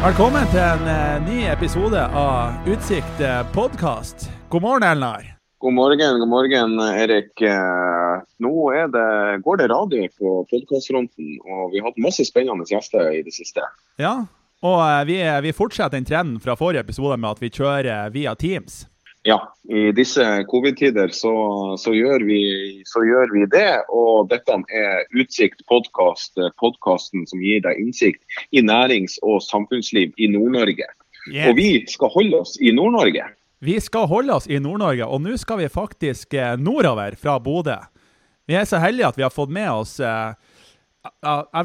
Velkommen til en eh, ny episode av Utsikt eh, podkast. God morgen, Elnar. God morgen, god morgen, Erik. Eh, Nå er det, går det radio på podkastfronten, og vi har hatt masse spennende gjester i det siste. Ja, og vi, vi fortsetter den trenden fra forrige episode med at vi kjører via Teams. Ja, i disse covid-tider så, så, så gjør vi det. Og dette er Utsikt podkast, podkasten som gir deg innsikt i nærings- og samfunnsliv i Nord-Norge. Yes. Og vi skal holde oss i Nord-Norge. Vi skal holde oss i Nord-Norge, og nå skal vi faktisk eh, nordover fra Bodø. Vi er så heldige at vi har fått med oss eh,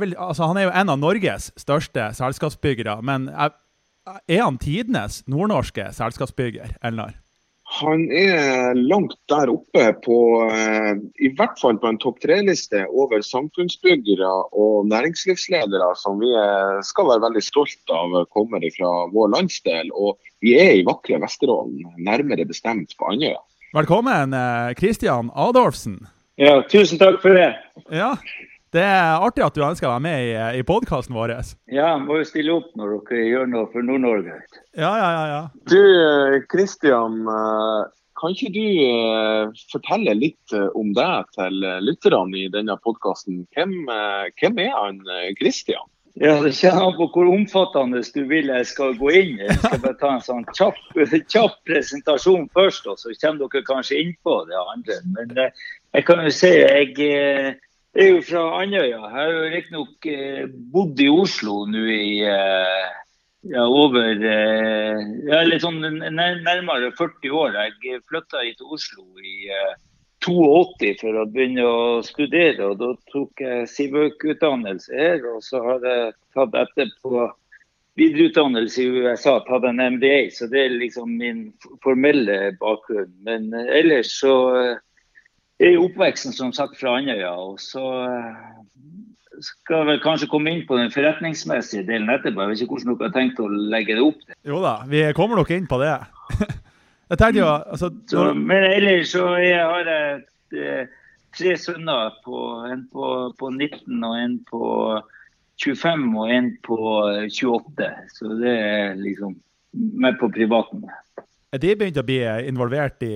vil, altså Han er jo en av Norges største selskapsbyggere, men jeg, er han tidenes nordnorske selskapsbygger, Elnar? Han er langt der oppe på eh, i hvert fall på en topp tre-liste over samfunnsbyggere og næringslivsledere som vi er, skal være veldig stolt av kommer fra vår landsdel. Og vi er i vakre Vesterålen, nærmere bestemt på Andøya. Velkommen, Kristian Adolfsen. Ja, tusen takk for det. Ja, det er artig at du ønsker å være med i, i podkasten vår. Ja, må jo stille opp når dere gjør noe for Nord-Norge. Ja, ja, ja, ja. Du Kristian, kan ikke du eh, fortelle litt eh, om deg til lytterne i denne podkasten? Hvem, eh, hvem, er han Kristian? Ja, Det kommer an på hvor omfattende du vil jeg skal gå inn. Jeg skal bare ta en sånn kjapp, kjapp presentasjon først, og så kommer dere kanskje inn på det andre. Men jeg kan jo si jeg jeg er jo fra Andøya. Jeg har jo riktignok eh, bodd i Oslo nå i eh, ja, over eh, ja, litt sånn nærmere 40 år. Jeg flytta hit til Oslo i eh, 82 for å begynne å studere. og Da tok jeg Sivøk-utdannelse her, og så har jeg tatt etterpå videreutdannelse i USA, tatt en MBA. Så det er liksom min formelle bakgrunn. Men ellers så er oppveksten som sagt fra Andøya. og så eh, skal jeg vel kanskje komme inn på den forretningsmessige delen etterpå. Jeg vet ikke hvordan dere har tenkt å legge det opp. Jo da, vi kommer nok inn på det. jeg tenkte jo, altså... Så, men ellers så jeg har jeg eh, tre sønner. På, en på, på 19 og en på 25 og en på 28. Så det er liksom meg på privaten. De begynt å bli involvert i,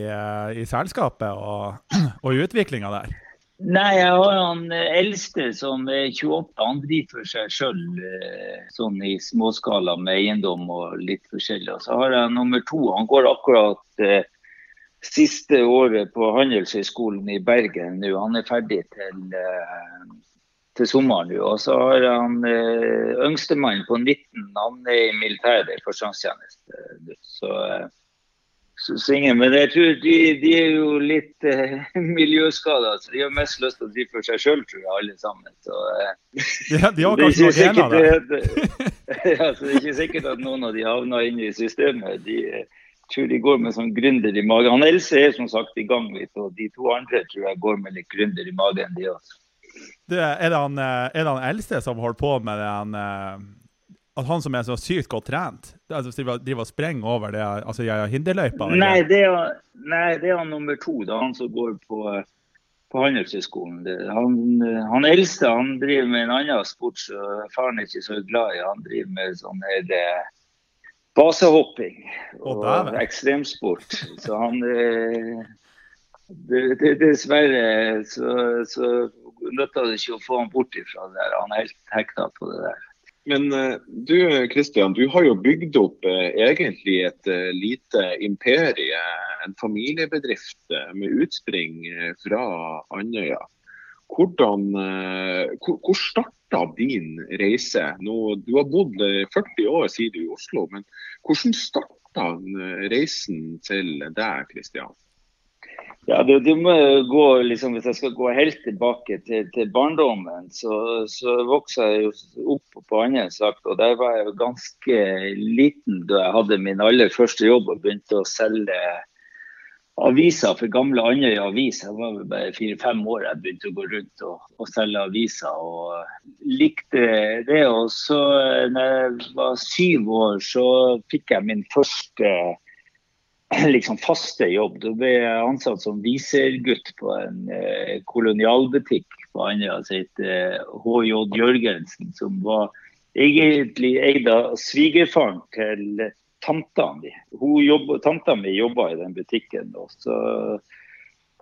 i selskapet og, og utviklinga der? Nei, jeg har han eldste som er 28. Han driver for seg sjøl sånn i småskala med eiendom og litt forskjellig. Og så har jeg nummer to. Han går akkurat eh, siste året på Handelshøyskolen i Bergen nå. Han er ferdig til, eh, til sommeren nå. Og så har han eh, yngstemann på 19. Han er i militæret i førstegangstjeneste. Så så synger. Men jeg tror de, de er jo litt eh, miljøskada, så de har mest lyst til å drive for seg sjøl, tror jeg, alle sammen. Så, eh, ja, de har kanskje noe gener det? ja, så det er ikke sikkert at noen av de havner inne i systemet. De eh, tror de går med sånn gründer i magen. Han Else er som sagt i gang litt, og de to andre tror jeg går med litt gründer i magen, de også. Det, er, det han, er det han eldste som holder på med den at han som er så sykt godt trent, altså, driver og sprenger over det, altså hinderløypa? Nei, det er, nei, det er han nummer to. Er han som går på, på Handelshøyskolen. Han, han, eldste han driver med en annen sport som faren er ikke så glad i. Han driver med sånn her basehopping og oh, ekstremsport. Så han det, det, Dessverre så, så nytter det ikke å få han bort ifra det der. Han er helt hekta på det der. Men du Kristian, du har jo bygd opp eh, egentlig et eh, lite imperie, en familiebedrift eh, med utspring fra Andøya. Hvordan, hvor, starta din reise? Nå, du har bodd 40 år siden i Oslo, men hvordan starta reisen til deg, Kristian? Ja, det, det, må gå, liksom, Hvis jeg skal gå helt tilbake til, til barndommen, så, så vokste jeg jo opp på sagt, og Der var jeg jo ganske liten da jeg hadde min aller første jobb og begynte å selge aviser for gamle Andøya Avis. Jeg var bare fire-fem år jeg begynte å gå rundt og, og, selge aviser. og likte det. Og så når jeg var syv år, så fikk jeg min første liksom faste jobb. Da ble jeg ansatt som visergutt på en eh, kolonialbutikk på Andøya som het HJ Jørgensen, som var egentlig eid av svigerfaren til tanta mi. Tanta mi jobba i den butikken. Og så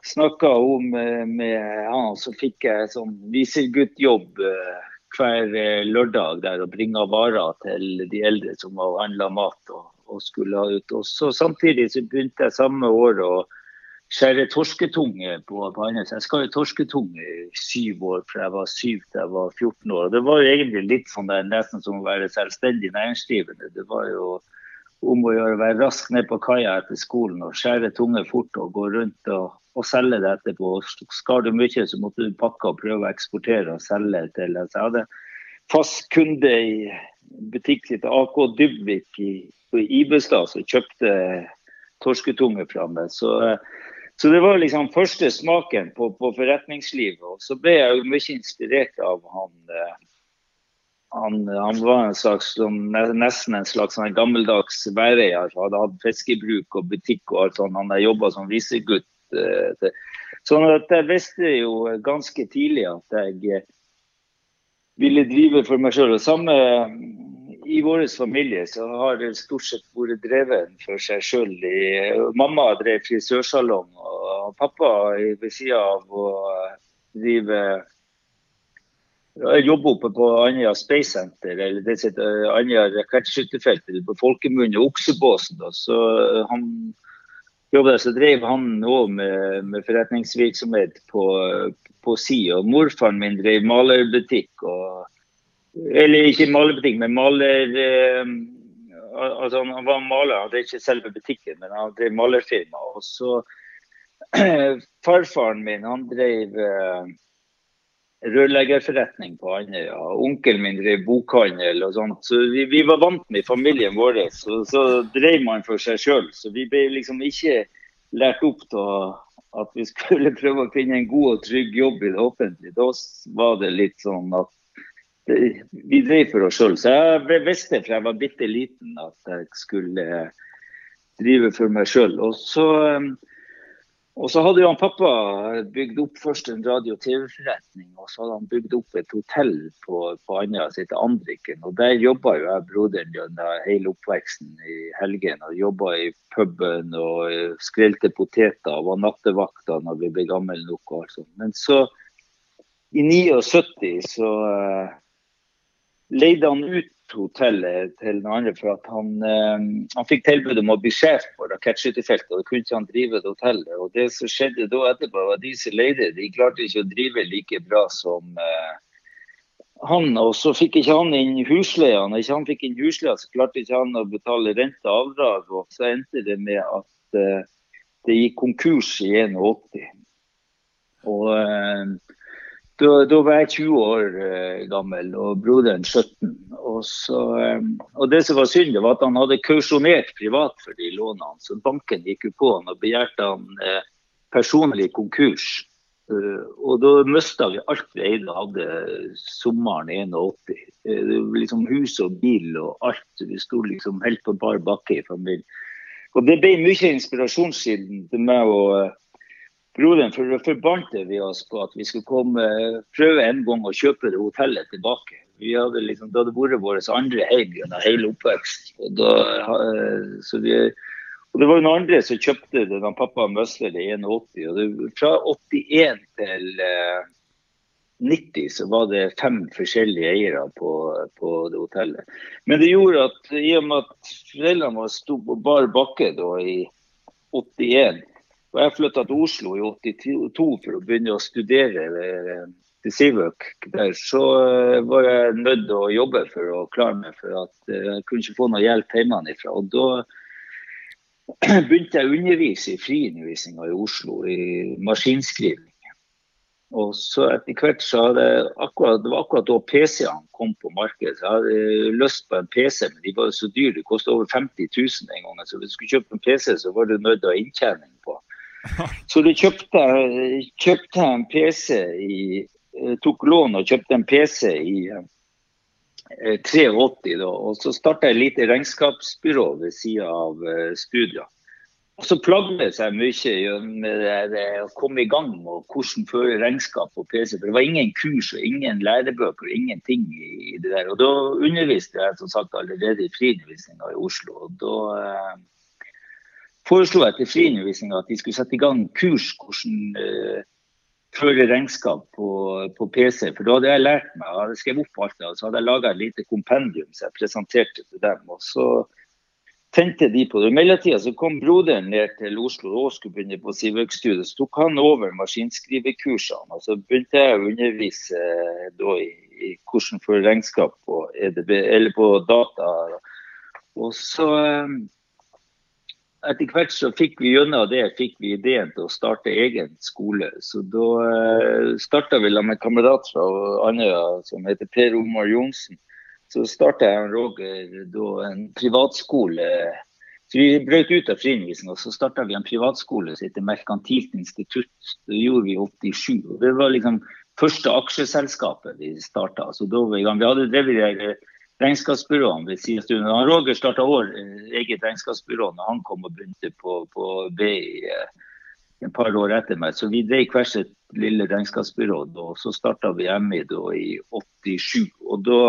snakka hun med, med han, så fikk jeg sånn viserguttjobb eh, hver eh, lørdag der og bringa varer til de eldre som var handla mat og, og, skulle ha ut. Og så Samtidig så begynte jeg samme år å skjære torsketunge på, på Andøya. Jeg skar torsketunge i syv år, fra jeg var syv til jeg var 14 år. Og Det var jo egentlig litt sånn der, nesten som å være selvstendig næringsdrivende. Det var jo om å gjøre å være rask ned på kaia etter skolen og skjære tunge fort og gå rundt og, og selge det etterpå. Skar du mye, så måtte du pakke og prøve å eksportere og selge til Jeg hadde fast kunde i butikken til AK Dybvik i, i Ibestad som kjøpte torsketunge fra meg. Så så det var liksom første smaken på, på forretningslivet. Og så ble jeg jo mye inspirert av han. Han, han var en slags, nesten en slags en gammeldags væreier. Hadde hatt fiskebruk og butikk og alt sånt. Han har jobba som visegutt. Eh, sånn at jeg visste jo ganske tidlig at jeg eh, ville drive for meg sjøl. Samme i vår familie så har det stort sett vært drevet for seg sjøl. Mamma drev frisørsalong, og pappa ved sida av å drive jeg jobber oppe på Andøya Space Center, eller det heter Andøya rakettskytterfelt, på folkemunne Oksebåsen. Da. Så han jobbet, så drev han òg med, med, forretningsvirksomhet på, på si. Og morfaren min drev malerbutikk. og eller ikke malerbutikk, men maler eh, altså Han var maler, han drev ikke selve butikken, men han drev malerfirma. Og så Farfaren min han drev eh, rørleggerforretning på Andøya. Onkelen min drev bokhandel og sånt. Så vi, vi var vant med familien vår. Så, så drev man for seg sjøl. Så vi ble liksom ikke lært opp til at vi skulle prøve å finne en god og trygg jobb i det offentlige. Da var det litt sånn at vi drev for oss sjøl. Så jeg visste fra jeg var bitte liten at jeg skulle drive for meg sjøl. Og, um, og, så hadde jo han pappa bygd opp først en radio- og TV-forretning, og så hadde han bygd opp et hotell på, på Andøya som heter Andriken. Og der jobba jo jeg broderen gjennom hele oppveksten i helgen. Og jobba i puben og skrelte poteter og var nattevakter når vi ble gamle nok. og alt sånt. Men så i 79 så leide han ut hotellet til noen andre for at han, eh, han fikk tilbud om å bli sjef på rakettskytefeltet. og det kunne ikke han drive det hotellet. Og Det som skjedde da etterpå, var de som leide, de klarte ikke å drive like bra som eh, han. Og så fikk ikke han inn husleia. Når ikke han fikk inn husleia, så klarte ikke han å betale rente og avdrag. Og så endte det med at eh, det gikk konkurs i 81. Og eh, da, da, var jeg 20 år uh, gammel og broderen 17. Og, så, um, og, Det som var synd, det var at han hadde kausjonert privat for de lånene. Så banken gikk jo på han og begjærte han uh, personlig konkurs. Og da mista vi alt vi eide hadde sommeren 81. liksom Hus og bil og alt. Vi sto liksom helt på bar bakke i familien. Og Det ble mye inspirasjonssiden til meg. og broderen for, forbandte vi oss på at vi skulle komme, prøve en gang å kjøpe det hotellet tilbake. Vi hadde liksom, det hadde vært vår andre hjem gjennom hele oppveksten. Og, da, så vi, og det var noen andre som kjøpte det da pappa Møsler i 81. Og det, fra 81 til eh, 90 så var det fem forskjellige eiere på, på, det hotellet. Men det gjorde at i og med at foreldrene våre sto på bar bakke da i 81 og jeg flytta til Oslo i 82 for å begynne å studere til Sivøk. Så eh, var jeg nødt til å jobbe for å klare meg, for at eh, jeg kunne ikke få noe hjelp hjemmefra. Og da begynte jeg å undervise i friundervisninga i Oslo, i maskinskriving. Og så etter hvert så hadde jeg akkurat, Det var akkurat da PC-ene kom på markedet. Så jeg hadde lyst på en PC, men de var så dyre. De kostet over 50 000 en gang. Så hvis du skulle kjøpe en PC, så var du nødt til å ha inntjening på. Så du kjøpte, kjøpte en PC i eh, Tok lån og kjøpte en PC i 83, eh, da, og så starta jeg et lite regnskapsbyrå ved sida av uh, Og så plagde seg mye med det, å komme i gang med hvordan føre regnskap på PC. For det var ingen kurs og ingen lærebøker ingenting i det der. Og da underviste jeg som sagt allerede i friundervisninga i Oslo. Og da eh, foreslo jeg til friundervisninga at de skulle sette i gang kurs hvordan eh, føre regnskap på, på, PC. For da hadde jeg lært meg, jeg hadde skrevet opp alt det, og så hadde jeg laga et lite kompendium som jeg presenterte til dem. og så tente de på det. I mellomtida så kom broderen ned til Oslo og skulle begynne på Sivøk-studiet. Så tok han over maskinskriverkursene. Og så begynte jeg å undervise eh, da, i, i hvordan regnskap på, EDB, eller på data. Og så eh, etter hvert så fikk vi gjennom det fikk vi ideen til å starte egen skole. Så da eh, starta vi med en kamerat fra Andøya som heter Per Omar Johnsen. Så starta jeg og Roger da en privatskole. Så Vi brøt ut av friundervisninga og så starta vi en privatskole som heter Merkantilt institutt. Det gjorde vi i 87. og Det var liksom første aksjeselskapet vi starta. Så da var i gang. Vi hadde drevet regnskapsbyråene ved siden av Han Roger starta år eh, eget regnskapsbyrå når han kom og begynte på, på BI en par år etter meg. Så vi drev hvert sitt lille regnskapsbyrå. Og så starta vi MI da i 87. og da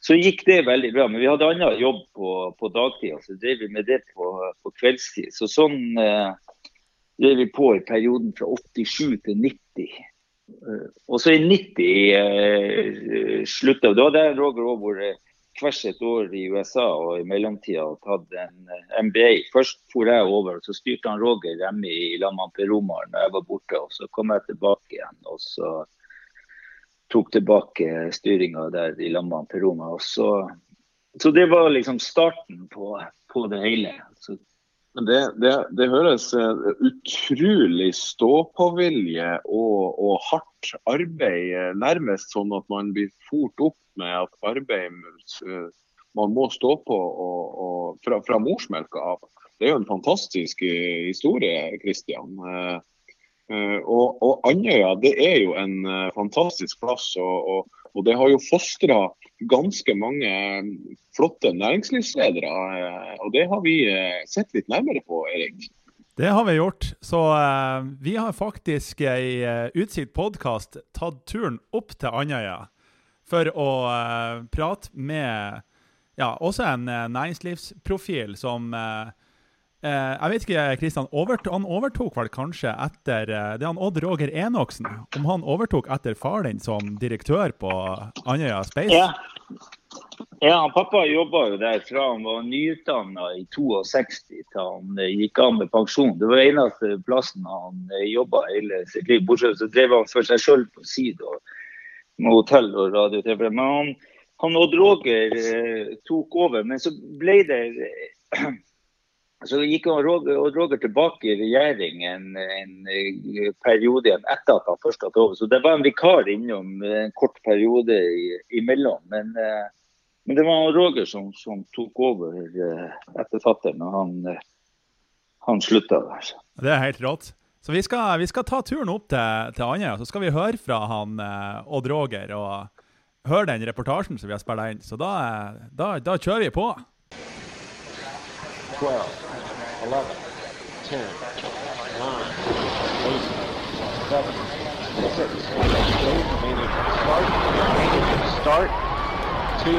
så gikk det veldig bra. Men vi hadde annen jobb på, på dagtid, så drev vi med det på, på kveldstid. Så sånn eh, drev vi på i perioden fra 87 til 90. Uh, og så i 90 eh, slutta Da hadde Roger òg vært hvert et år i USA og i mellomtida tatt en eh, MBA. Først for jeg over, og så styrte han Roger hjemme i Lamman Per Romar når jeg var borte. og Så kom jeg tilbake igjen. og så tok tilbake styringa der i lag med Roma. Så, så, det var liksom starten på, på det hele. Så, det, det, det, høres eh, utrolig stå-på-vilje og, og, hardt arbeid. Eh, nærmest sånn at man blir fort opp med at arbeid eh, man må stå på og, og fra, fra morsmelka av. Det er jo en fantastisk historie, Kristian. Eh, og, og, Andøya det er jo en uh, fantastisk plass. Og, og, og, det har jo fostra ganske mange flotte næringslivsledere. Uh, og det har vi uh, sett litt nærmere på, Erik. Det har vi gjort. Så vi har faktisk i Utsikt podkast tatt turen opp til Andøya for å prate med ja, også en næringslivsprofil som Eh, jeg vet ikke, Kristian. Overt, han overtok vel kanskje etter eh, Det er han Odd Roger Enoksen. Om han overtok etter far din som direktør på Andøya Space? Ja. ja pappa jobba jo der fra han var nyutdanna i 62 til han eh, gikk av med pensjon. Det var eneste plassen han eh, jobba hele sitt liv. Bortsett så drev han for seg sjøl på side med hotell og radio-TV. Men han, han Odd Roger eh, tok over. Men så ble det Så gikk Roger, Roger tilbake i regjering en, en, periode igjen etter at han først hadde over. Så det var en vikar innom en kort periode imellom. Men, eh, men det var Roger som, som tok over eh, etter fatter'n, når han, eh, han slutta der. Det er helt rått. Så vi skal, vi skal ta turen opp til, til Andøya, så skal vi høre fra han Odd Roger og høre den reportasjen som vi har spilt inn. Så da, da, da kjører vi på. 12. 11, 10, 9, 8, 7, 6, 5, start, start, 2,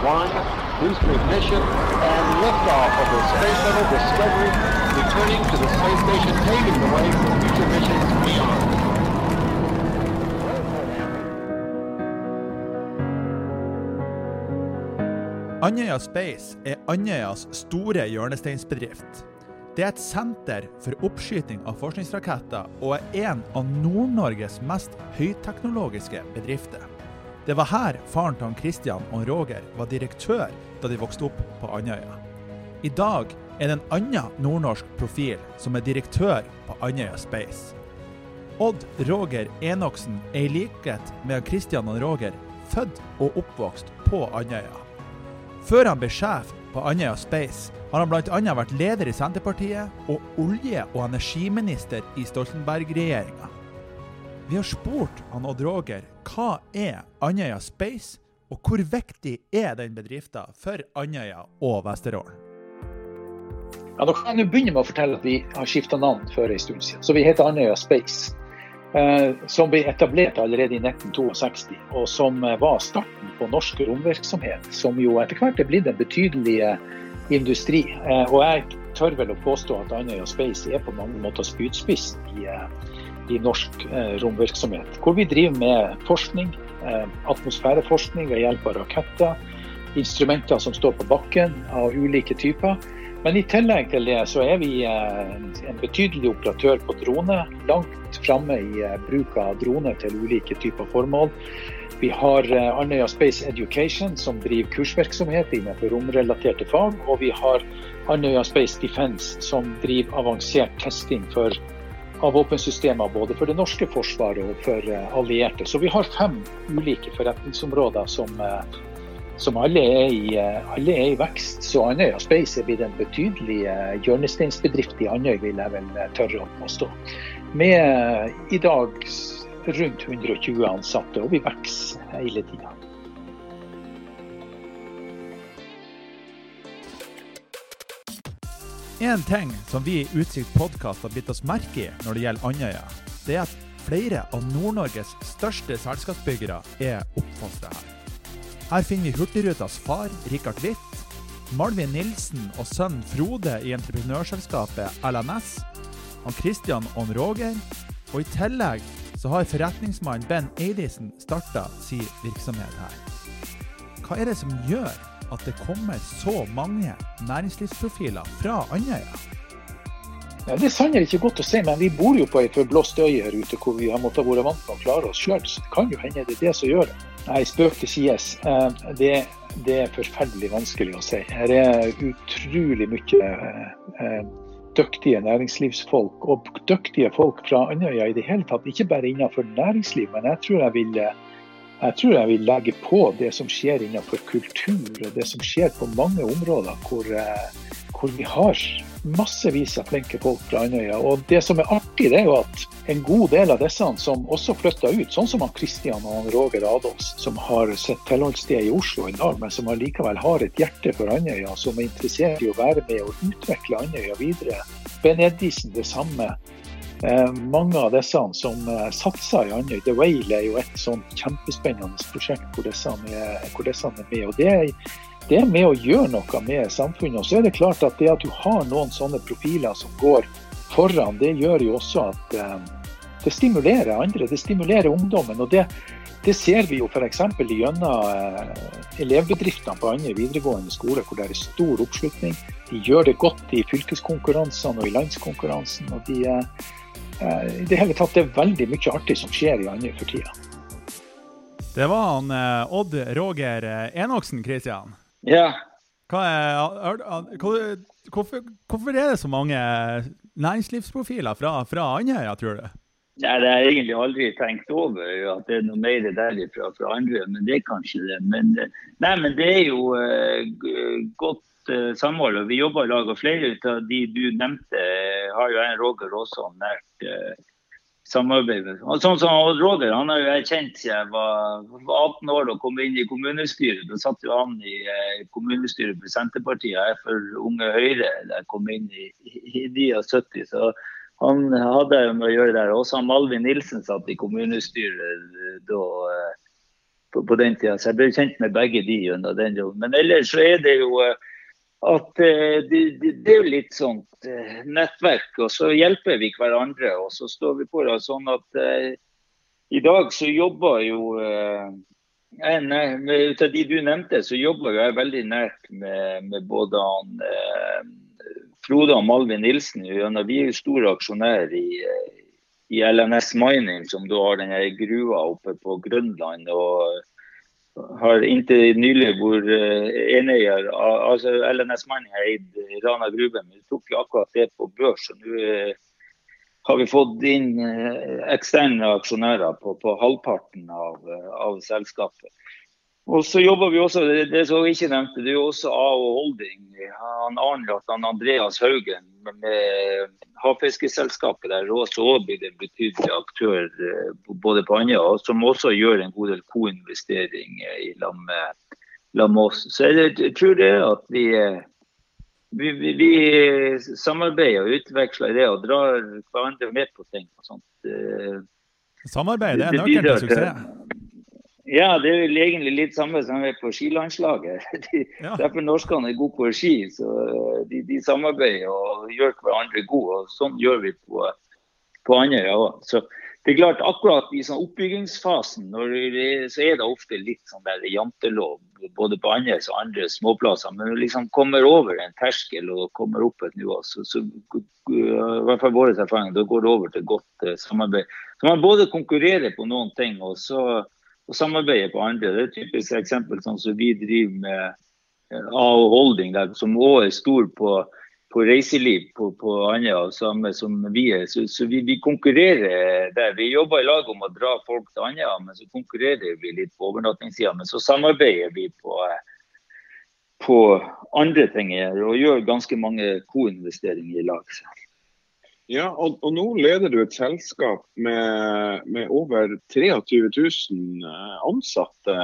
1, booster ignition, and liftoff of the Space Shuttle Discovery, returning to the space station, paving the way for future missions beyond. Andøya Space er Andøyas store hjørnesteinsbedrift. Det er et senter for oppskyting av forskningsraketter og er en av Nord-Norges mest høyteknologiske bedrifter. Det var her faren til Christian og Roger var direktør da de vokste opp på Andøya. I dag er det en annen nordnorsk profil som er direktør på Andøya Space. Odd Roger Enoksen er i likhet med Christian og Roger født og oppvokst på Andøya. Før han ble sjef på Andøya Space, har han bl.a. vært leder i Senterpartiet og olje- og energiminister i Stoltenberg-regjeringa. Vi har spurt han Odd Roger hva er Andøya Space, og hvor viktig er den bedriften for Andøya og Vesterålen? Ja, Nå kan jeg begynne med å fortelle at vi har skifta navn for en stund siden. Så vi heter Andøya Space. Eh, som ble etablert allerede i 1962, og som eh, var starten på norsk romvirksomhet. Som jo etter hvert er blitt en betydelig eh, industri. Eh, og jeg tør vel å påstå at Andøya Space er på mange måter spydspiss i, eh, i norsk eh, romvirksomhet. Hvor vi driver med forskning, atmosfæreforskning ved hjelp av raketter, instrumenter som står på bakken av ulike typer. Men i tillegg til det så er vi en betydelig operatør på drone. Langt framme i bruk av drone til ulike typer formål. Vi har eh, Andøya Space Education, som driver kursvirksomhet innenfor romrelaterte fag. Og vi har Andøya Space Defence, som driver avansert testing for, av våpensystemer både for det norske forsvaret og for allierte. Så vi har fem ulike forretningsområder som som alle er, i, alle er i vekst. Så Andøya Space er blitt en betydelig eh, hjørnesteinsbedrift i Andøy, vil jeg vel eh, tørre å påstå. Med eh, i dag rundt 120 ansatte, og vi vokser hele tida. En ting som vi i Utsikt podkast har bitt oss merke i når det gjelder Andøya, det er at flere av Nord-Norges største selskapsbyggere er oppfostra her. Her finner vi Hurtigrutas far, Rikard Hvitt, Malvin Nilsen og sønnen Frode i entreprenørselskapet LNS, han Christian og Roger, og i tillegg så har forretningsmannen Ben Eidisen starta sin virksomhet her. Hva er det som gjør at det kommer så mange næringslivsprofiler fra Andøya? Ja, det er sannelig ikke godt å si, men vi bor jo på ei forblåst øy her ute hvor vi har måttet være vant til å klare oss sjøl. Så det kan jo hende det er det som gjør det. Nei, spøk til sides. Eh, det, det, er forferdelig vanskelig å si. Her er utrolig mye eh, dyktige næringslivsfolk, og dyktige folk fra Andøya i det hele tatt. Ikke bare innenfor næringsliv, men jeg tror jeg vil jeg tror jeg vil legge på det som skjer innenfor kultur, og det som skjer på mange områder hvor, eh, hvor vi har massevis av flinke folk fra Andøya. Og det som er artig, det er jo at en god del av disse som også flytta ut, sånn som han Kristian og han Roger Adolfs, som har sitt tilholdssted i Oslo i dag, men som allikevel har et hjerte for Andøya, som er interessert i å være med og utvikle Andøya videre. Ben Edisen det samme. Eh, mange av disse som eh, satser i Andøy. The Whale er jo et sånt kjempespennende prosjekt hvor disse er, hvor disse er med. og det er det er med å gjøre noe med samfunnet. Og så er det klart at det at du har noen sånne profiler som går foran, det gjør jo også at eh, det stimulerer andre. Det stimulerer ungdommen. og det, det ser vi jo f.eks. gjennom eh, elevbedriftene på andre videregående skoler, hvor det er stor oppslutning. De gjør det godt i fylkeskonkurransene og i landskonkurransen. og de, eh, i det hele tatt, det er veldig mye artig som skjer i Andøy for tida. Det var han Odd Roger Enoksen, Kristian. Ja. Er, hvorfor, hvorfor, er det så mange næringslivsprofiler fra, fra Andøya, tror du? Nei, det har jeg egentlig aldri tenkt over, at det er noe mer derifra fra andre. Men det er kanskje det. Men, nei, men det er jo uh, godt uh, samhold. og Vi jobber i lag. og Flere av de du nevnte, har jo en Roger også nært uh, samarbeid med. Sånn som Roger, han har jo jeg kjent siden jeg var, 18 år og kom inn i kommunestyret. Da satt jo han i eh, kommunestyret for Senterpartiet, jeg for Unge Høyre da jeg kom inn i, i 79. Så han hadde jo med å gjøre der. Også Malvin Nilsen satt i kommunestyret eh, da, eh, på, den tida. Så jeg ble kjent med begge de under den jobben. Men ellers så er det jo at eh, det, det, det, er jo litt sånt eh, nettverk, og så hjelper vi hverandre. Og så står vi på det sånn at eh, i dag så jobber jo eh, nei, Ut av de du nevnte, så jobber jeg veldig nært med, med både han, eh, Frode og Malvin Nilsen. Vi er jo store aksjonærer i, i LNS Mining, som da har denne gruva oppe på Grønland. og har inntil nylig vært uh, eneier. Altså, LNS-mannen har eid Rana Grube, men vi tok jo akkurat det på børs. og Nå uh, har vi fått inn uh, eksterne aksjonærer på, på halvparten av, av, selskapet. Og så jobber vi også, det, det som jeg ikke nevnte, det er jo også AO Holding. Han Arnljot, han Andreas Haugen med havfiskeselskapet der også blitt en betydelig aktør eh, både på Andøya, og som også gjør en god del koinvestering i lag med, med, oss. Så jeg, tror det at vi, vi, vi, vi, samarbeider og utveksler det og drar hverandre med på ting. og sånt. Samarbeid er nøkkelen til suksess? Ja, det er vel egentlig litt samme som vi er på skilandslaget. De, ja. Derfor norskene er gode på ski. så De, de samarbeider og gjør hverandre gode. og Sånn gjør vi på, på Andøya òg. Så det er klart, akkurat i sånn oppbyggingsfasen det, så er det ofte litt sånn der jantelov både på Andøya og andre småplasser. Men når du liksom kommer over en terskel og kommer opp et nivå, så, så i hvert fall vår erfaring, da går det over til godt uh, samarbeid. Så man både konkurrerer på noen ting og så og samarbeider på andre. Det er et typisk eksempel sånn som vi driver med AO A Holding, der, som òg er stor på på reiseliv på, på Andøya, samme som vi er. Så, så vi, vi, konkurrerer der. Vi jobber i lag om å dra folk til Andøya, men så konkurrerer vi litt på overnattingssida. Men så samarbeider vi på, på andre ting og gjør ganske mange koinvesteringer i lag. Ja, og, og, nå leder du et selskap med, med over 23 000 eh, ansatte.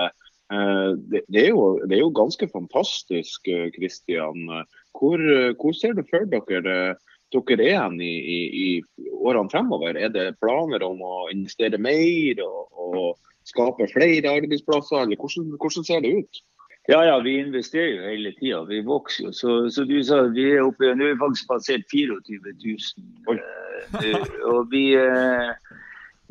Eh, det, det, er jo, det, er jo, ganske fantastisk, Kristian. Hvor, hvor, ser du for dere dere er i, i, i, årene fremover? Er det planer om å investere mer og, og skape flere arbeidsplasser, eller hvordan, hvordan, ser det ut? Ja, ja, vi investerer jo hele tida. Vi vokser jo. Så, så, du sa vi er oppe Nå er vi faktisk passert 24 000. Eh, og vi eh,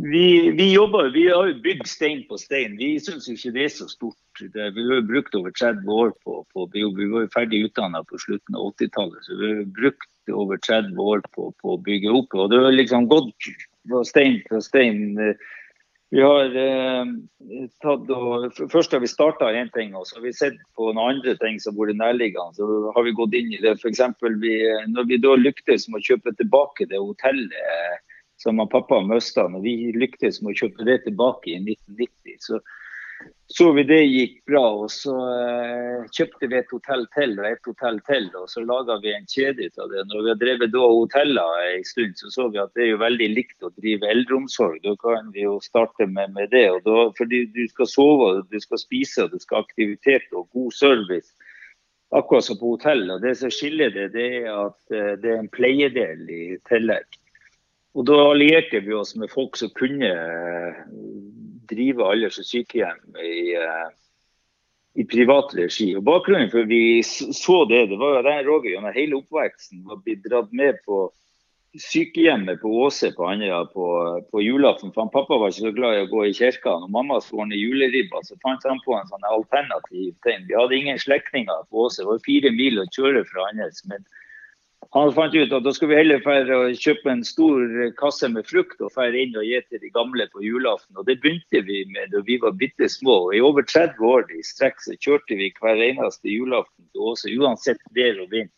vi, vi, jobber, vi har jo bygd stein på stein. Vi syns ikke det er så stort. Det, vi har brukt over 30 år på, på Vi var jo ferdig utdanna på slutten av 80-tallet, så vi har brukt over 30 år på, på, å bygge opp. Og det har liksom gått fra stein til stein. Vi har eh, tatt og, Først har vi starta én ting, og så har vi sett på noen andre ting som har vært nærliggende. Så har vi gått inn i det. F.eks. når vi da lyktes med å kjøpe tilbake det hotellet som pappa mista når vi lyktes med å kjøpe det tilbake i 1990. Så så vi det gikk bra, og så eh, kjøpte vi et hotell til og et hotell til. Og så laga vi en kjede ut av det. Når vi har drevet da hoteller en stund, så så vi at det er jo veldig likt å drive eldreomsorg. Da kan vi jo starte med, med det. og da, Fordi du skal sove, du skal spise, og du skal ha aktivitet og god service. Akkurat som på hotell. Og det som skiller det, det er at eh, det er en pleiedel i tillegg. Og Da allierte vi oss med folk som kunne eh, drive alders- sykehjem i, eh, i, privat regi. Og Bakgrunnen for vi så det, det var at Roger gjennom hele oppveksten var blitt dratt med på sykehjemmet på Åse på Andøya på, på, julaften. For han pappa var ikke så glad i å gå i kirka. Når mamma skulle ordne juleribba, så fant han på en sånn alternativ ting. Vi hadde ingen slektninger på Åse. Det var fire mil å kjøre fra Andøya. Han fant ut at da skulle vi heller fære og kjøpe en stor kasse med frukt og fære inn og gi til de gamle på julaften. Og Det begynte vi med da vi var bitte små. og I over 30 år i strekk så kjørte vi hver eneste julaften til Åse, uansett vær og vind.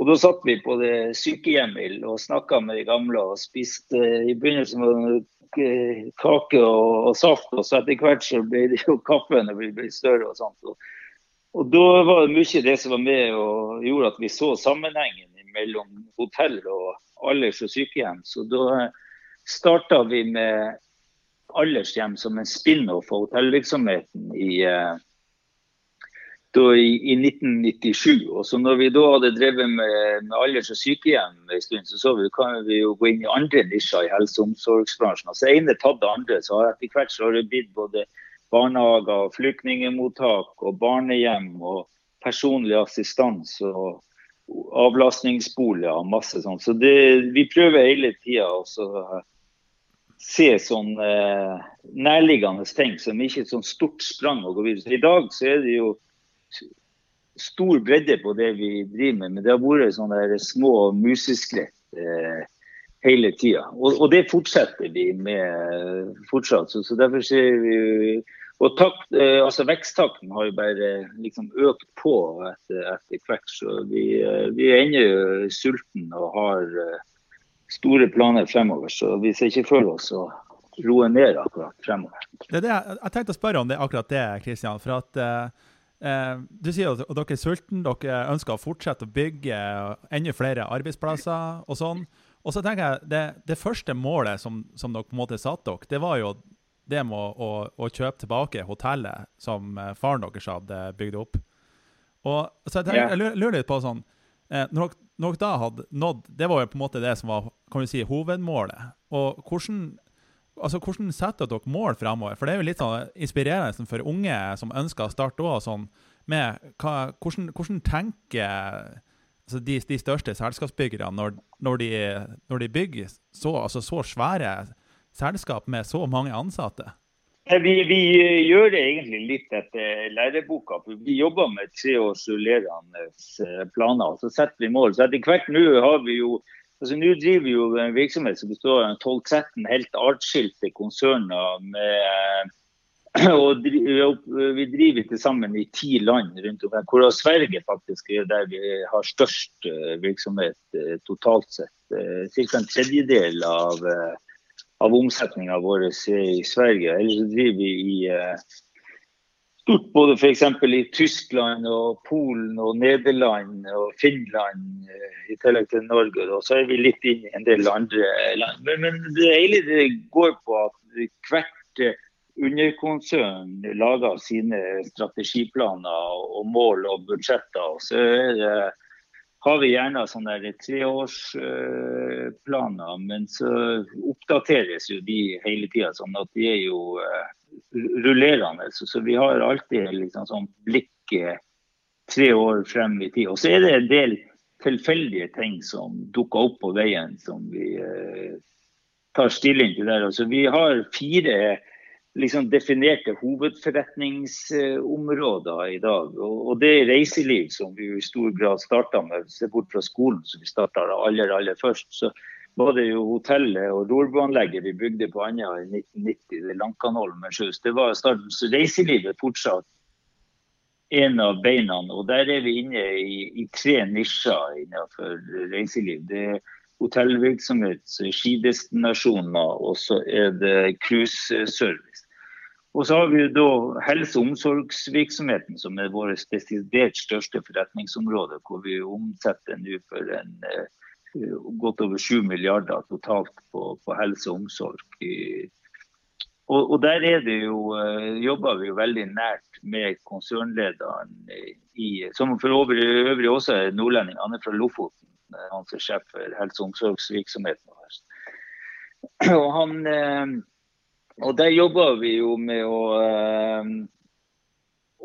Og Da satt vi på det sykehjemmet og snakka med de gamle og spiste i begynnelsen med kake og, og, saft. Og så etter hvert så ble det jo kaffe når vi ble større og sånt. Og og Da var det mye det som var med og gjorde at vi så sammenhengen mellom hotell og alders- og sykehjem. Så da starta vi med aldershjem som en spin-off av hotellvirksomheten i, eh, i, i, 1997. Og så når vi da hadde drevet med, med alders- og sykehjem en stund, så så vi kan vi jo gå inn i andre nisjer i helse- og omsorgsbransjen. Altså ene tatt det andre. Så etter hvert så har det blitt både barnehager, flyktningmottak og barnehjem og personlig assistans og avlastningsboliger og masse sånt. Så det, vi prøver hele tida å se sånn eh, nærliggende ting som ikke er et sånn stort sprang å gå videre. I dag så er det jo stor bredde på det vi driver med, men det har vært sånne små museskritt eh, hele tida. Og, og, det fortsetter vi med fortsatt. Så, så derfor ser vi og takt, eh, altså Veksttakten har jo bare liksom økt på etter, etter hvert. Så vi, eh, vi er ennå sultne og har eh, store planer fremover. Så vi ser ikke for oss å roe ned akkurat fremover. Det er det, jeg tenkte å spørre om det akkurat det, Kristian. For at eh, Du sier at dere er sultne, dere ønsker å fortsette å bygge enda flere arbeidsplasser og sånn. Og så tenker jeg, Det, det første målet som, som dere på en måte satte dere, det var jo det med å, å, å, kjøpe tilbake hotellet som eh, faren deres hadde bygd opp. Og så jeg, tenker, jeg lurer litt på sånn Eh, når dere- når dere da hadde nådd Det var jo på en måte det som var kan vi si, hovedmålet. Og hvordan, altså, hvordan setter dere mål fremover? For det er jo litt sånn inspirerende for unge som ønsker å starte også, sånn, med hva, hvordan, hvordan tenker altså, de, de største selskapsbyggerne når, når, de, når de bygger så, altså, så svære selskap med så mange ansatte? Vi, vi gjør det egentlig litt etter læreboka. for Vi jobber med tre års rullerende eh, planer. Så setter vi mål. Så etter hvert nå har vi jo altså Nå driver vi jo en virksomhet som består av 12-13 helt atskilte konserner. med og Vi driver til sammen i ti land rundt omkring, hvorav Sverige faktisk er der vi har størst eh, virksomhet eh, totalt sett. Ca. en tredjedel av eh, av omsetninga vår er i Sverige. Ellers driver vi i eh, stort både f.eks. i Tyskland og Polen og Nederland og Finland, eh, i tillegg til Norge. Og så er vi litt inn i en del andre land. Men, men det hele det går på at hvert eh, underkonsern lager sine strategiplaner og mål og budsjetter. Og så er det har vi gjerne sånne treårsplaner, men så oppdateres jo de hele tida. Sånn at de er jo eh, rullerende. Så, vi har alltid liksom sånn blikket tre år frem i tid. Og så er det en del tilfeldige ting som dukker opp på veien som vi eh, tar stilling til der. Altså, vi har fire liksom definerte hovedforretningsområder i dag. Og, det er reiseliv, som vi i stor grad starta med. Se bort fra skolen, som vi starta aller, aller først. Så var det jo hotellet og rorbuanlegget vi bygde på Andøya i 1990, det Lankanholmen sjøs. Det var starten. Så reiselivet fortsatt en av beina. Og der er vi inne i, i tre nisjer innenfor reiseliv. Det er hotellvirksomhet, skidestinasjoner og så er det cruiseservice. Og så har vi da helse- og omsorgsvirksomheten, som er vårt desidert største forretningsområde, hvor vi omsetter nå for en eh, godt over 7 milliarder totalt på, på helse og omsorg. Og, og, der er jo, eh, jobber vi jo veldig nært med konsernlederen, i, som for øvrig, øvrig også er nordlending. Han er fra Lofoten. Han er sjef for helse- og omsorgsvirksomheten vår. Og han... Og der jobber vi jo med å eh,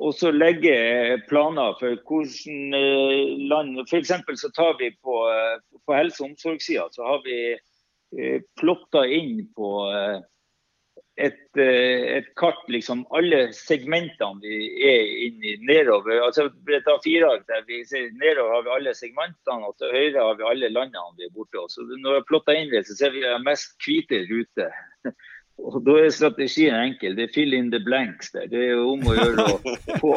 også legge planer for hvordan eh, land F.eks. så tar vi på, eh, på helse- og omsorgssida så har vi plotta inn på et, et, kart liksom alle segmentene vi er inne i nedover. altså et A4-ark der vi ser Nedover har vi alle segmentene, og til høyre har vi alle landene vi er borte. Så når vi har plotta inn det, så ser vi mest hvite rute. Og Da er strategien enkel. Det er fill in the blanks. der. Det er om å gjøre å få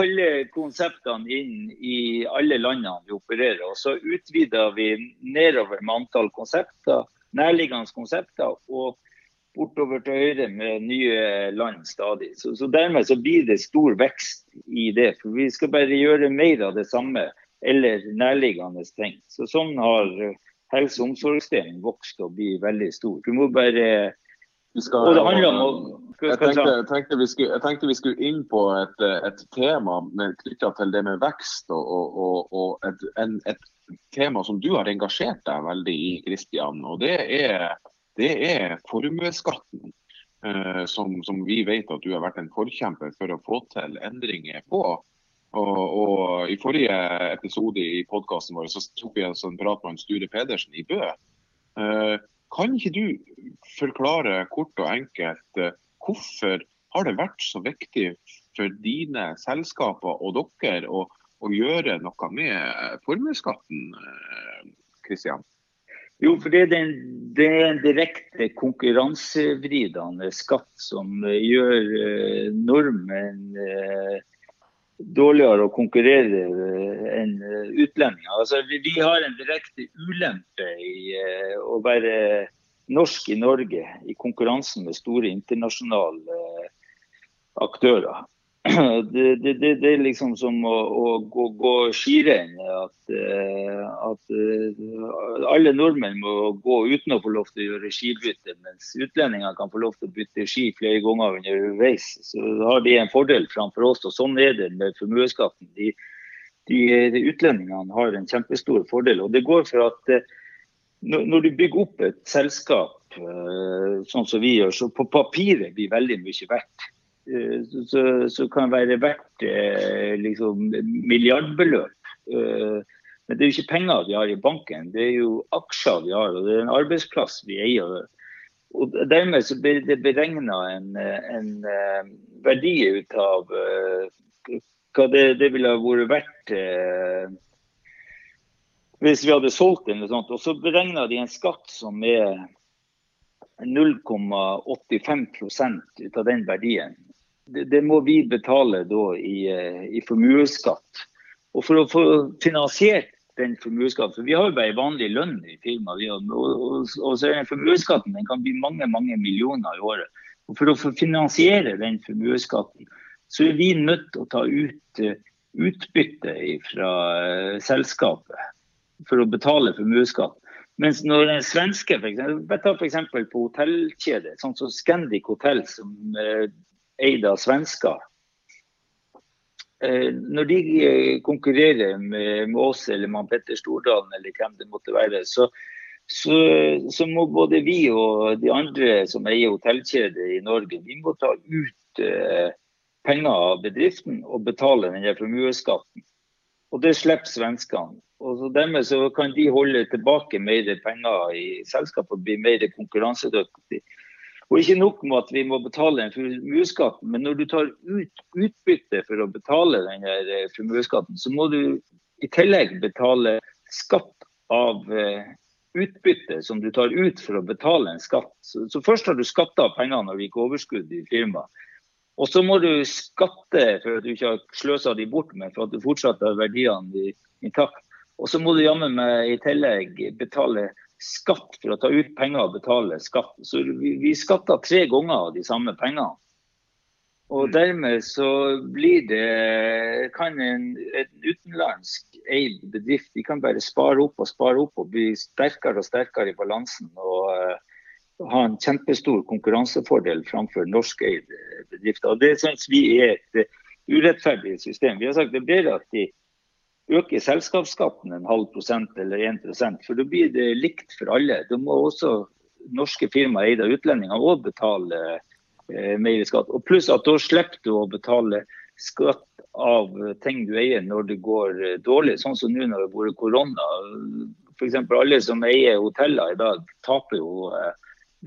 alle konseptene inn i alle landene vi opererer. Og Så utvider vi nedover med antall konsepter, nærliggende konsepter, og bortover til høyre med nye land stadig. Så, så Dermed så blir det stor vekst i det. For vi skal bare gjøre mer av det samme eller nærliggende ting. Så Sånn har helse- og omsorgsdelen vokst og blir veldig stor. Du må bare skal, og det handler om å jeg tenkte, jeg, tenkte skulle, jeg tenkte, vi skulle, inn på et, et tema knytta til det med vekst. Og, og, og et, en, et, tema som du har engasjert deg veldig i, Kristian. Og det er, det er formuesskatten. Uh, som, som, vi vet at du har vært en forkjemper for å få til endringer på. Og, og I forrige episode i podkasten vår så tok vi altså en prat med Sture Pedersen i Bø. Uh, kan ikke du forklare kort og enkelt uh, hvorfor har det vært så viktig for dine selskaper og dere å, å gjøre noe med formuesskatten, Kristian? Jo, for det er, en, det er en direkte konkurransevridende skatt som gjør nordmenn dårligere å konkurrere enn utlendinger. Altså, vi, vi, har en direkte ulempe i uh, å være norsk i Norge i konkurransen med store internasjonale aktører. Det, det, det, er liksom som å, å gå, gå skirenn. At, at, alle nordmenn må gå uten å få lov til å gjøre skibytte, mens utlendinger kan få lov til å bytte ski flere ganger underveis. Så har de en fordel framfor oss. og Sånn er det med formuesskatten. De, de, de utlendingene har en kjempestor fordel. Og det går for at eh, når du bygger opp et selskap eh, sånn som vi gjør, så på papiret blir veldig mye verdt. Eh, så, kan være verdt liksom, milliardbeløp. Men det er jo ikke penger vi har i banken, det er jo aksjer vi har. Og det er en arbeidsplass vi eier. Og Dermed så blir det beregna en, en, verdi ut av hva det, det ville vært verdt eh, hvis vi hadde solgt den. Og så beregna de en skatt som er 0,85 ut av den verdien. Det, det, må vi betale da i, eh, i formuesskatt. Og for å få finansiert den formuesskatten, for Vi har jo bare vanlig lønn i firmaet, og, og, og, så er den formuesskatten den kan bli mange mange millioner i året. Og For å finansiere den formuesskatten, så er vi nødt til å ta ut uh, utbytte fra uh, selskapet for å betale formuesskatt. Mens når en svenske, f.eks. på hotellkjede, sånn som Scandic Hotel, som eh, eid av svensker, når de konkurrerer med, med oss eller med Petter Stordalen eller hvem det måtte være, så, så, så, må både vi og de andre som eier hotellkjeder i Norge, vi må ta ut eh, penger av bedriften og betale denne formuesskatten. Og det slipper svenskene. Og så Dermed så kan de holde tilbake mer penger i selskapet og bli mer konkurransedyktig. Og ikke nok med at vi må betale en formuesskatt, men når du tar ut utbytte for å betale den eh, formuesskatten, så må du i tillegg betale skatt av eh, utbytte som du tar ut for å betale en skatt. Så, så først har du skatta pengene når det gikk overskudd i firmaet. Og så må du skatte for at du ikke har sløsa de bort, men for at du fortsatt har verdiene intakt. Og så må du jammen meg i tillegg betale skatt for å ta ut penger og betale skatt. Så vi, vi skatter tre ganger av de samme pengene. Og mm. dermed så blir det kan en, en utenlandsk eid bedrift de kan bare spare opp og spare opp og bli sterkere og sterkere i balansen. og uh, ha en kjempestor konkurransefordel framfor norskeide bedrifter. Og Det syns vi er et urettferdig system. Vi har sagt det er bedre at de øker selskapsskatten en halv prosent eller 1 for da blir det likt for alle. Da må også norske firmaer eid av utlendinger òg betale eh, mer skatt. Og Pluss at da slipper du å betale skatt av ting du eier når det går eh, dårlig, sånn som nå når det har vært korona. F.eks. alle som eier hoteller i dag, taper jo eh,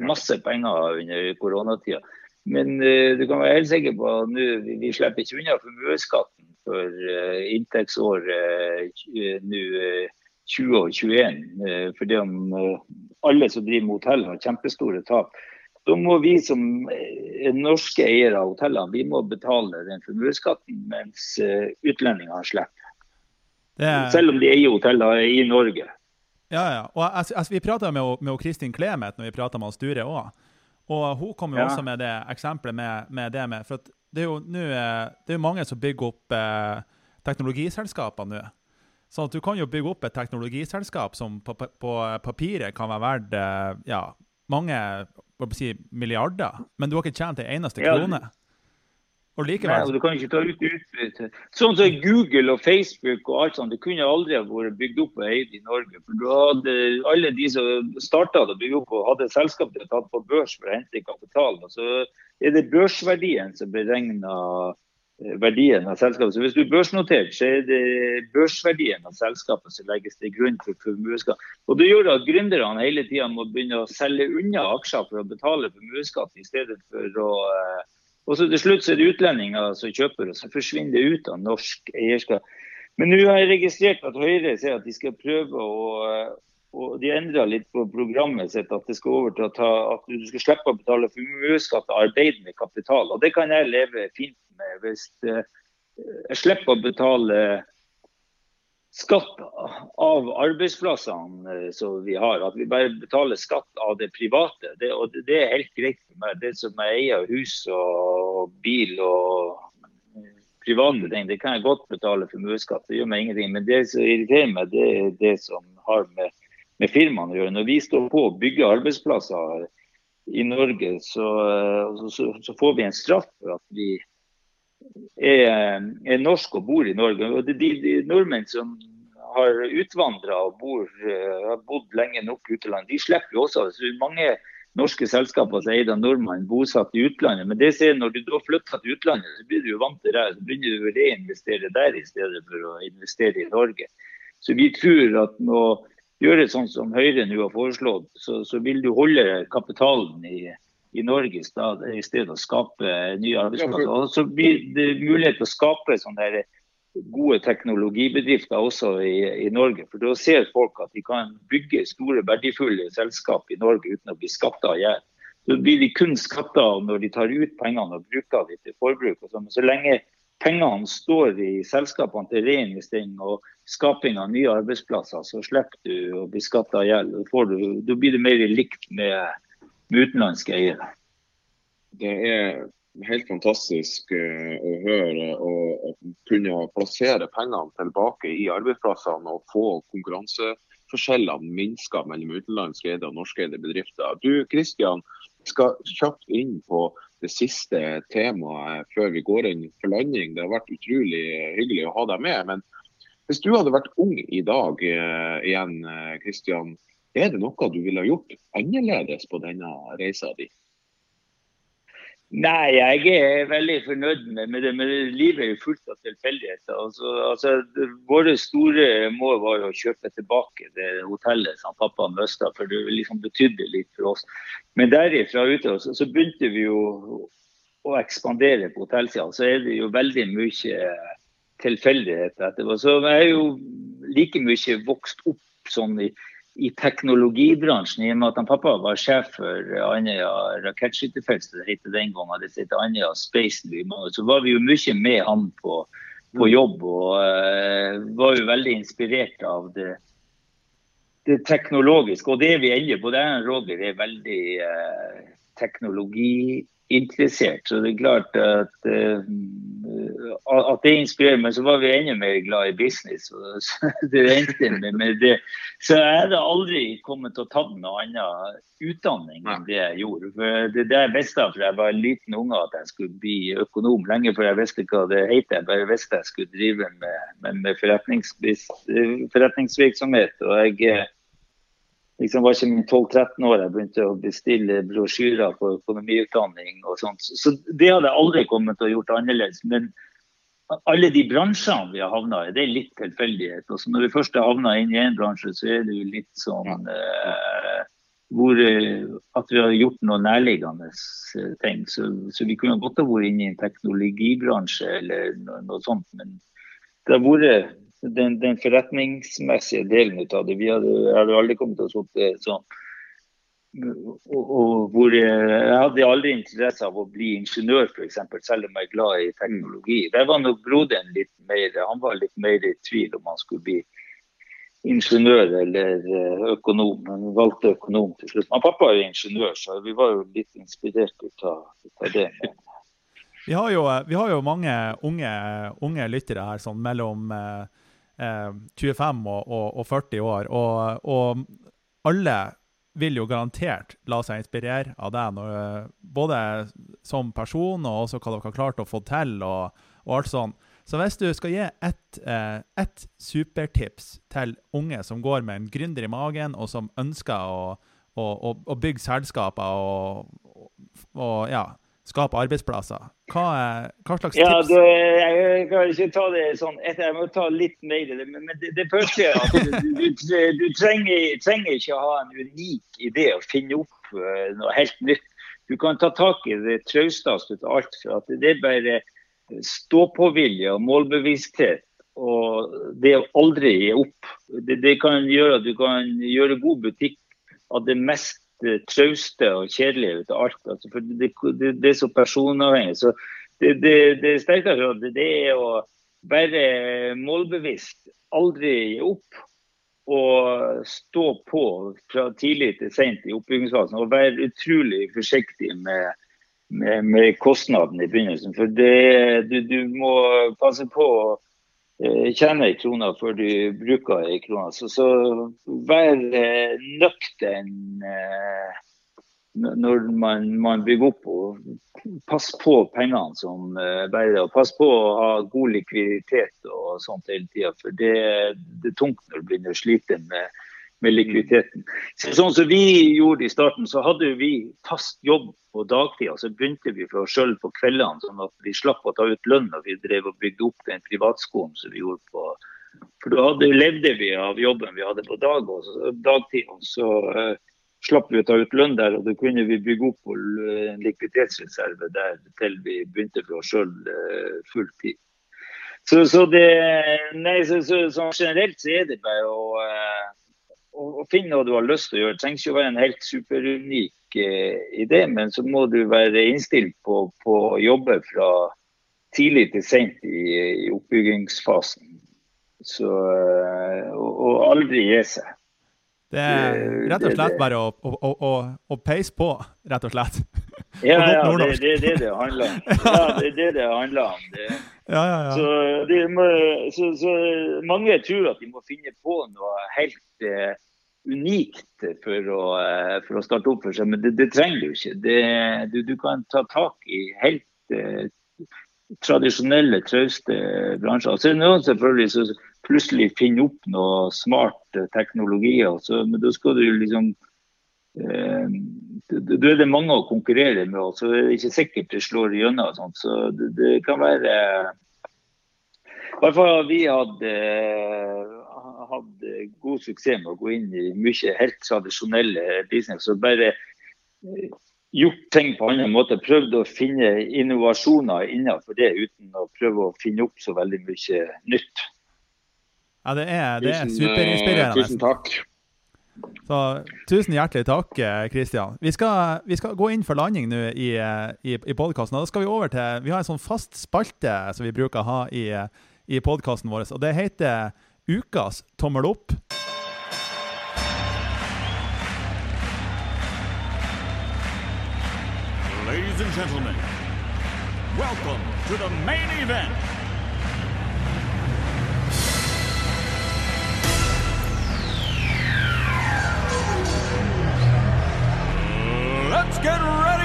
masse penger under koronatida. Men uh, du kan være helt sikker på at vi, vi slipper ikke unna formuesskatten for inntektsår uh, nå 20 og 21. fordi om alle som driver med hotell har kjempestore tap. Da må vi som norske eiere av hotellene vi må betale den formuesskatten, mens utlendingene slipper. Er... Selv om de eier hoteller i Norge. Ja, ja. Og altså, altså, Vi prata med, med Kristin Clemet når vi prata med Sture òg. Og hun kom jo ja. også med det eksempelet med, med det med For det er jo nå eh, Det er mange som bygger opp eh, teknologiselskaper nå. Så du kan jo bygge opp et teknologiselskap som på, på, på papiret kan være verdt eh, ja, mange si, milliarder, men du har ikke tjent en eneste krone. Og likevel... Nei, du kan ikke ta ut utbytte. Sånn som Google og Facebook og alt sånt, det kunne aldri ha vært bygd opp og eid i Norge. For du hadde alle de som starta å bygge opp og hadde selskapet tatt på børs for å hente kapital. Og så er det børsverdien som beregner eh, verdien av selskapet. Så Hvis du er børsnotert, så er det børsverdien av selskapet som legges til grunn for formuesskatt. Og Det gjør at gründerne hele tida må begynne å selge unna aksjer for å betale formuesskatt, i stedet for å uh, og så til slutt så er det utlendinger som kjøper, og så forsvinner det ut av norsk eierskap. Men nå har jeg registrert at Høyre sier at de skal prøve å og De endra litt på programmet sitt, at, ta, at du skal slippe å betale formuesskatt av arbeidende kapital. og Det kan jeg leve fint med. Hvis eh, jeg slipper å betale skatt av arbeidsplassene eh, som vi har. At vi bare betaler skatt av det private. Det, og det er helt greit for meg. Det som jeg eier hus og bil og private ting, det kan jeg godt betale formuesskatt. Det gjør meg ingenting. Men det som irriterer meg, det er det som har med, med firmaene å gjøre. Når vi står på å bygge arbeidsplasser i Norge, så, så, så, får vi en straff for at vi er, er norsk og bor i Norge. Og de, de, de nordmenn som har utvandra og bor, har bodd lenge nok utenlands, de slipper jo også. Så mange norske selskaper som er eid av nordmenn bosatt i utlandet. Men det ser når du da flytter til utlandet, så blir du jo vant til det. Så begynner du å reinvestere der i stedet for å investere i Norge. Så vi tror at med å gjøre sånn som Høyre nå har foreslått, så, så vil du holde kapitalen i, i Norge i stedet, i stedet å skape nye arbeidsplasser. Og så blir det mulighet til å skape sånne gode teknologibedrifter også i, i, Norge. For Da ser folk at de kan bygge store, verdifulle selskap i Norge uten å bli skatta i hjel. Så blir de kun skatta når de tar ut pengene og bruker dem til forbruk. og sånn. Så lenge pengene står i selskapene til reinvestering og skaping av nye arbeidsplasser, så slipper du å bli skatta i hjel. Da blir du mer likt med, med utenlandske eiere. Det er helt fantastisk uh, å høre og kunne plassere pengene tilbake i arbeidsplassene og få konkurranseforskjellene minska mellom utenlandske og norskeide bedrifter. Du Kristian, skal kjapt inn på det siste temaet før vi går inn for landing. Det har vært utrolig hyggelig å ha deg med. Men hvis du hadde vært ung i dag uh, igjen, Kristian, er det noe du ville gjort annerledes på denne reisa di? Nei, jeg er veldig fornøyd med, med det. Men livet er jo fullt av tilfeldigheter. Altså, altså, våre store mål var å kjøpe tilbake det hotellet som pappa mista, for det liksom betydde litt for oss. Men derifra ute så, så begynte vi jo å ekspandere på hotellsida. Så er det jo veldig mye tilfeldigheter etterpå. Så jeg er jo like mye vokst opp sånn i i teknologibransjen, i og med at han pappa var sjef for Andøya rakettskytterfelt, det het den gangen, det heter Andøya Space så var vi jo mye med han på, på jobb. Og uh, var jo veldig inspirert av det, det teknologiske. Og det vi ennå på. Det er Roger er veldig uh, teknologiinteressert. Så det er klart at uh, at det inspirerer meg. Så var vi enda mer glad i business. Så det endte med det. Så jeg hadde aldri kommet til å ta noe annet utdanning enn det jeg gjorde. For det, det jeg visste for jeg var en liten unge at jeg skulle bli økonom lenge før jeg visste hva det het. Jeg bare visste jeg skulle drive med, med, med forretningsvirksomhet. og jeg liksom var ikke 12-13 år jeg begynte å bestille brosjyrer for økonomiutdanning og sånt. Så det hadde jeg aldri kommet til å gjort annerledes. Men alle de bransjene vi har havna i, det er litt tilfeldighet. Også når vi først har havna inn i én bransje, så er det jo litt sånn eh, hvor, eh, at vi har gjort noe nærliggende eh, ting. Så, så vi kunne godt ha vært inne i en teknologibransje eller noe, noe sånt. Men det har vært den, den, forretningsmessige delen av det. Vi hadde, hadde aldri kommet til å sitte sånn og, og hvor jeg, jeg, hadde aldri interesse av å bli ingeniør, f.eks., selv om jeg er glad i teknologi. Der var nok broderen litt mer han var litt mer i tvil om han skulle bli ingeniør eller eh, økonom. Men valgte økonom til slutt. Men pappa er ingeniør, så vi var jo litt inspirert ut av, ut av det. Vi har, jo, vi har jo, mange unge, unge lyttere her, sånn mellom eh, 25 eh, og, og, og, 40 år. Og, og alle vil jo garantert la seg inspirere av deg, når, både som person og også hva dere har klart å få til. og, og alt sånt. Så hvis du skal gi ett et supertips til unge som går med en gründer i magen, og som ønsker å, å, å bygge selskaper og, og ja, skape arbeidsplasser. Hva, hva slags ja, tips? Du, jeg kan ikke ta det sånn Jeg må ta litt mer i det. Men det, det første er at du, du, du trenger, trenger, ikke å ha en unik idé og finne opp uh, noe helt nytt. Du kan ta tak i det trausteste av alt. for at Det er bare stå-på-vilje og målbevissthet. Og det å aldri gi opp. Det, det kan gjøre at du kan gjøre god butikk av det mest trauste og kjedelige ut av alt. Altså, for det, det, det, er så personavhengig. Så det, det, det sterkeste rådet det er å være målbevisst, aldri gi opp. Og stå på fra tidlig til sent i oppbyggingsfasen. Og være utrolig forsiktig med, med, med kostnaden i begynnelsen. For du, du må passe på å Eh, tjener ei krone før du bruker ei krone. Så, så vær eh, nøktern eh, når man, man, bygger opp og Pass på pengene som bærer. og Pass på å ha god likviditet og sånt hele tida. For det, det, er tungt når du begynner å slite med, med likviditeten. Så, sånn som vi gjorde i starten, så hadde vi fast jobb på dagtid. Så begynte vi for oss sjøl på kveldene, sånn at vi slapp å ta ut lønn når vi drev og bygde opp den privatskolen som vi gjorde på For da hadde, levde vi av jobben vi hadde på dag og dagtid. og så uh, slapp vi å ta ut lønn der, og da kunne vi bygge opp en likviditetsreserve der til vi begynte for oss sjøl uh, full tid. Så, så, det, nei, så, så, så, generelt så er det bare å, uh, å, finne noe du har lyst til å gjøre. Det trenger ikke å være en helt superunik eh, idé, men så må du være innstilt på, på å jobbe fra tidlig til sent i, i oppbyggingsfasen. Så, og, og aldri gi seg. Det er rett og slett bare å, å, å, å peise på, rett og slett. Ja, ja, det er det, det det handler om. Ja, det er det det handler om. Det. Ja, ja, ja. Så, må, så, så, mange tror at de må finne på noe helt uh, unikt for å, uh, for å, starte opp for seg, men det, det trenger du ikke. Du, du, kan ta tak i helt eh, tradisjonelle, trauste bransjer. Så er det noen selvfølgelig som plutselig finner opp noe smart eh, teknologi. også, Men da skal du liksom eh, Da er det mange å konkurrere med, og så er det ikke sikkert det slår igjennom. Sånn. Så det, det, kan være I hvert fall har vi hatt, eh, hatt god suksess med å gå inn i mye helt tradisjonelle business. og bare eh, gjort ting på en annen måte. Prøvd å finne innovasjoner innenfor det, uten å prøve å finne opp så veldig mye nytt. Ja, det er, det er superinspirerende. Tusen takk. Så Tusen hjertelig takk, Kristian. Vi, vi, skal gå inn for landing nå i, i, i podkasten. Da skal vi over til Vi har en sånn fast spalte som vi bruker å ha i, i podkasten vår. Og det heter Ukas tommel opp. Ladies and gentlemen, welcome to the main event. Let's get ready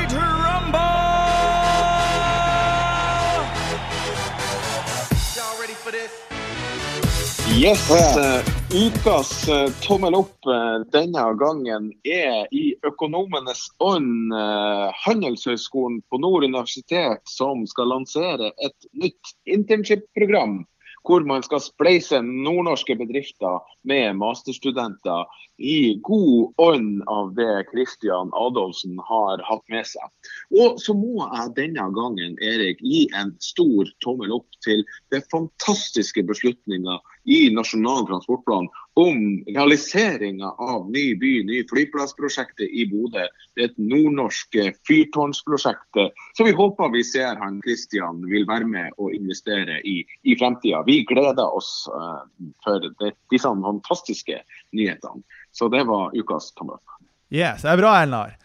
Yes, uh, ukas uh, tommel opp uh, denne gangen er i Økonomenes ånd, Handelshøyskolen på Nord universitet, som skal lansere et nytt internship-program hvor man skal spleise nordnorske bedrifter med masterstudenter i god ånd av det Kristian Adolfsen har hatt med seg. Og så må jeg denne gangen Erik, gi en stor tommel opp til det fantastiske beslutninga i Nasjonal transportplan om realiseringa av ny by, ny flyplassprosjektet i Bodø. Det er et nordnorsk fyrtårnsprosjekt så vi håper vi ser han Kristian vil være med og investere i i fremtida. Vi gleder oss uh, for det, disse fantastiske nyhetene. Så det var ukas tommel opp. Yes, det er bra, Elnar.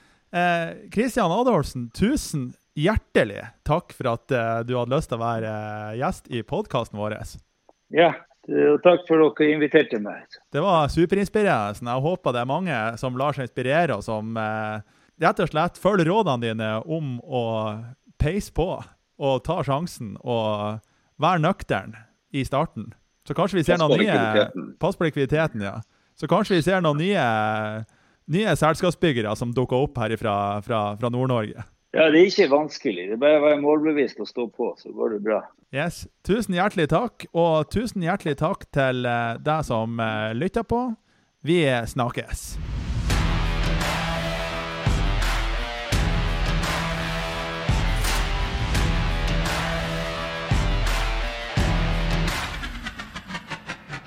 Kristian eh, Adolfsen, tusen hjertelig takk for at eh, du hadde lyst til å være eh, gjest i podkasten vår. Ja, og takk for at dere inviterte meg. Det var superinspirerende. Jeg håper det er mange som lar seg inspirere, og som eh, rett og slett følger rådene dine om å peise på og ta sjansen og være nøktern i starten. Så kanskje vi ser noen nye Pass på likviditeten, ja. Så kanskje vi ser noen nye, nye selskapsbyggere som dukker opp her fra, fra, fra Nord-Norge. Ja, det er ikke vanskelig. Det er bare å være målbevisst og stå på, så går det bra. Yes. Tusen hjertelig takk, og tusen hjertelig takk til eh, deg som uh, lytter på. Vi snakkes.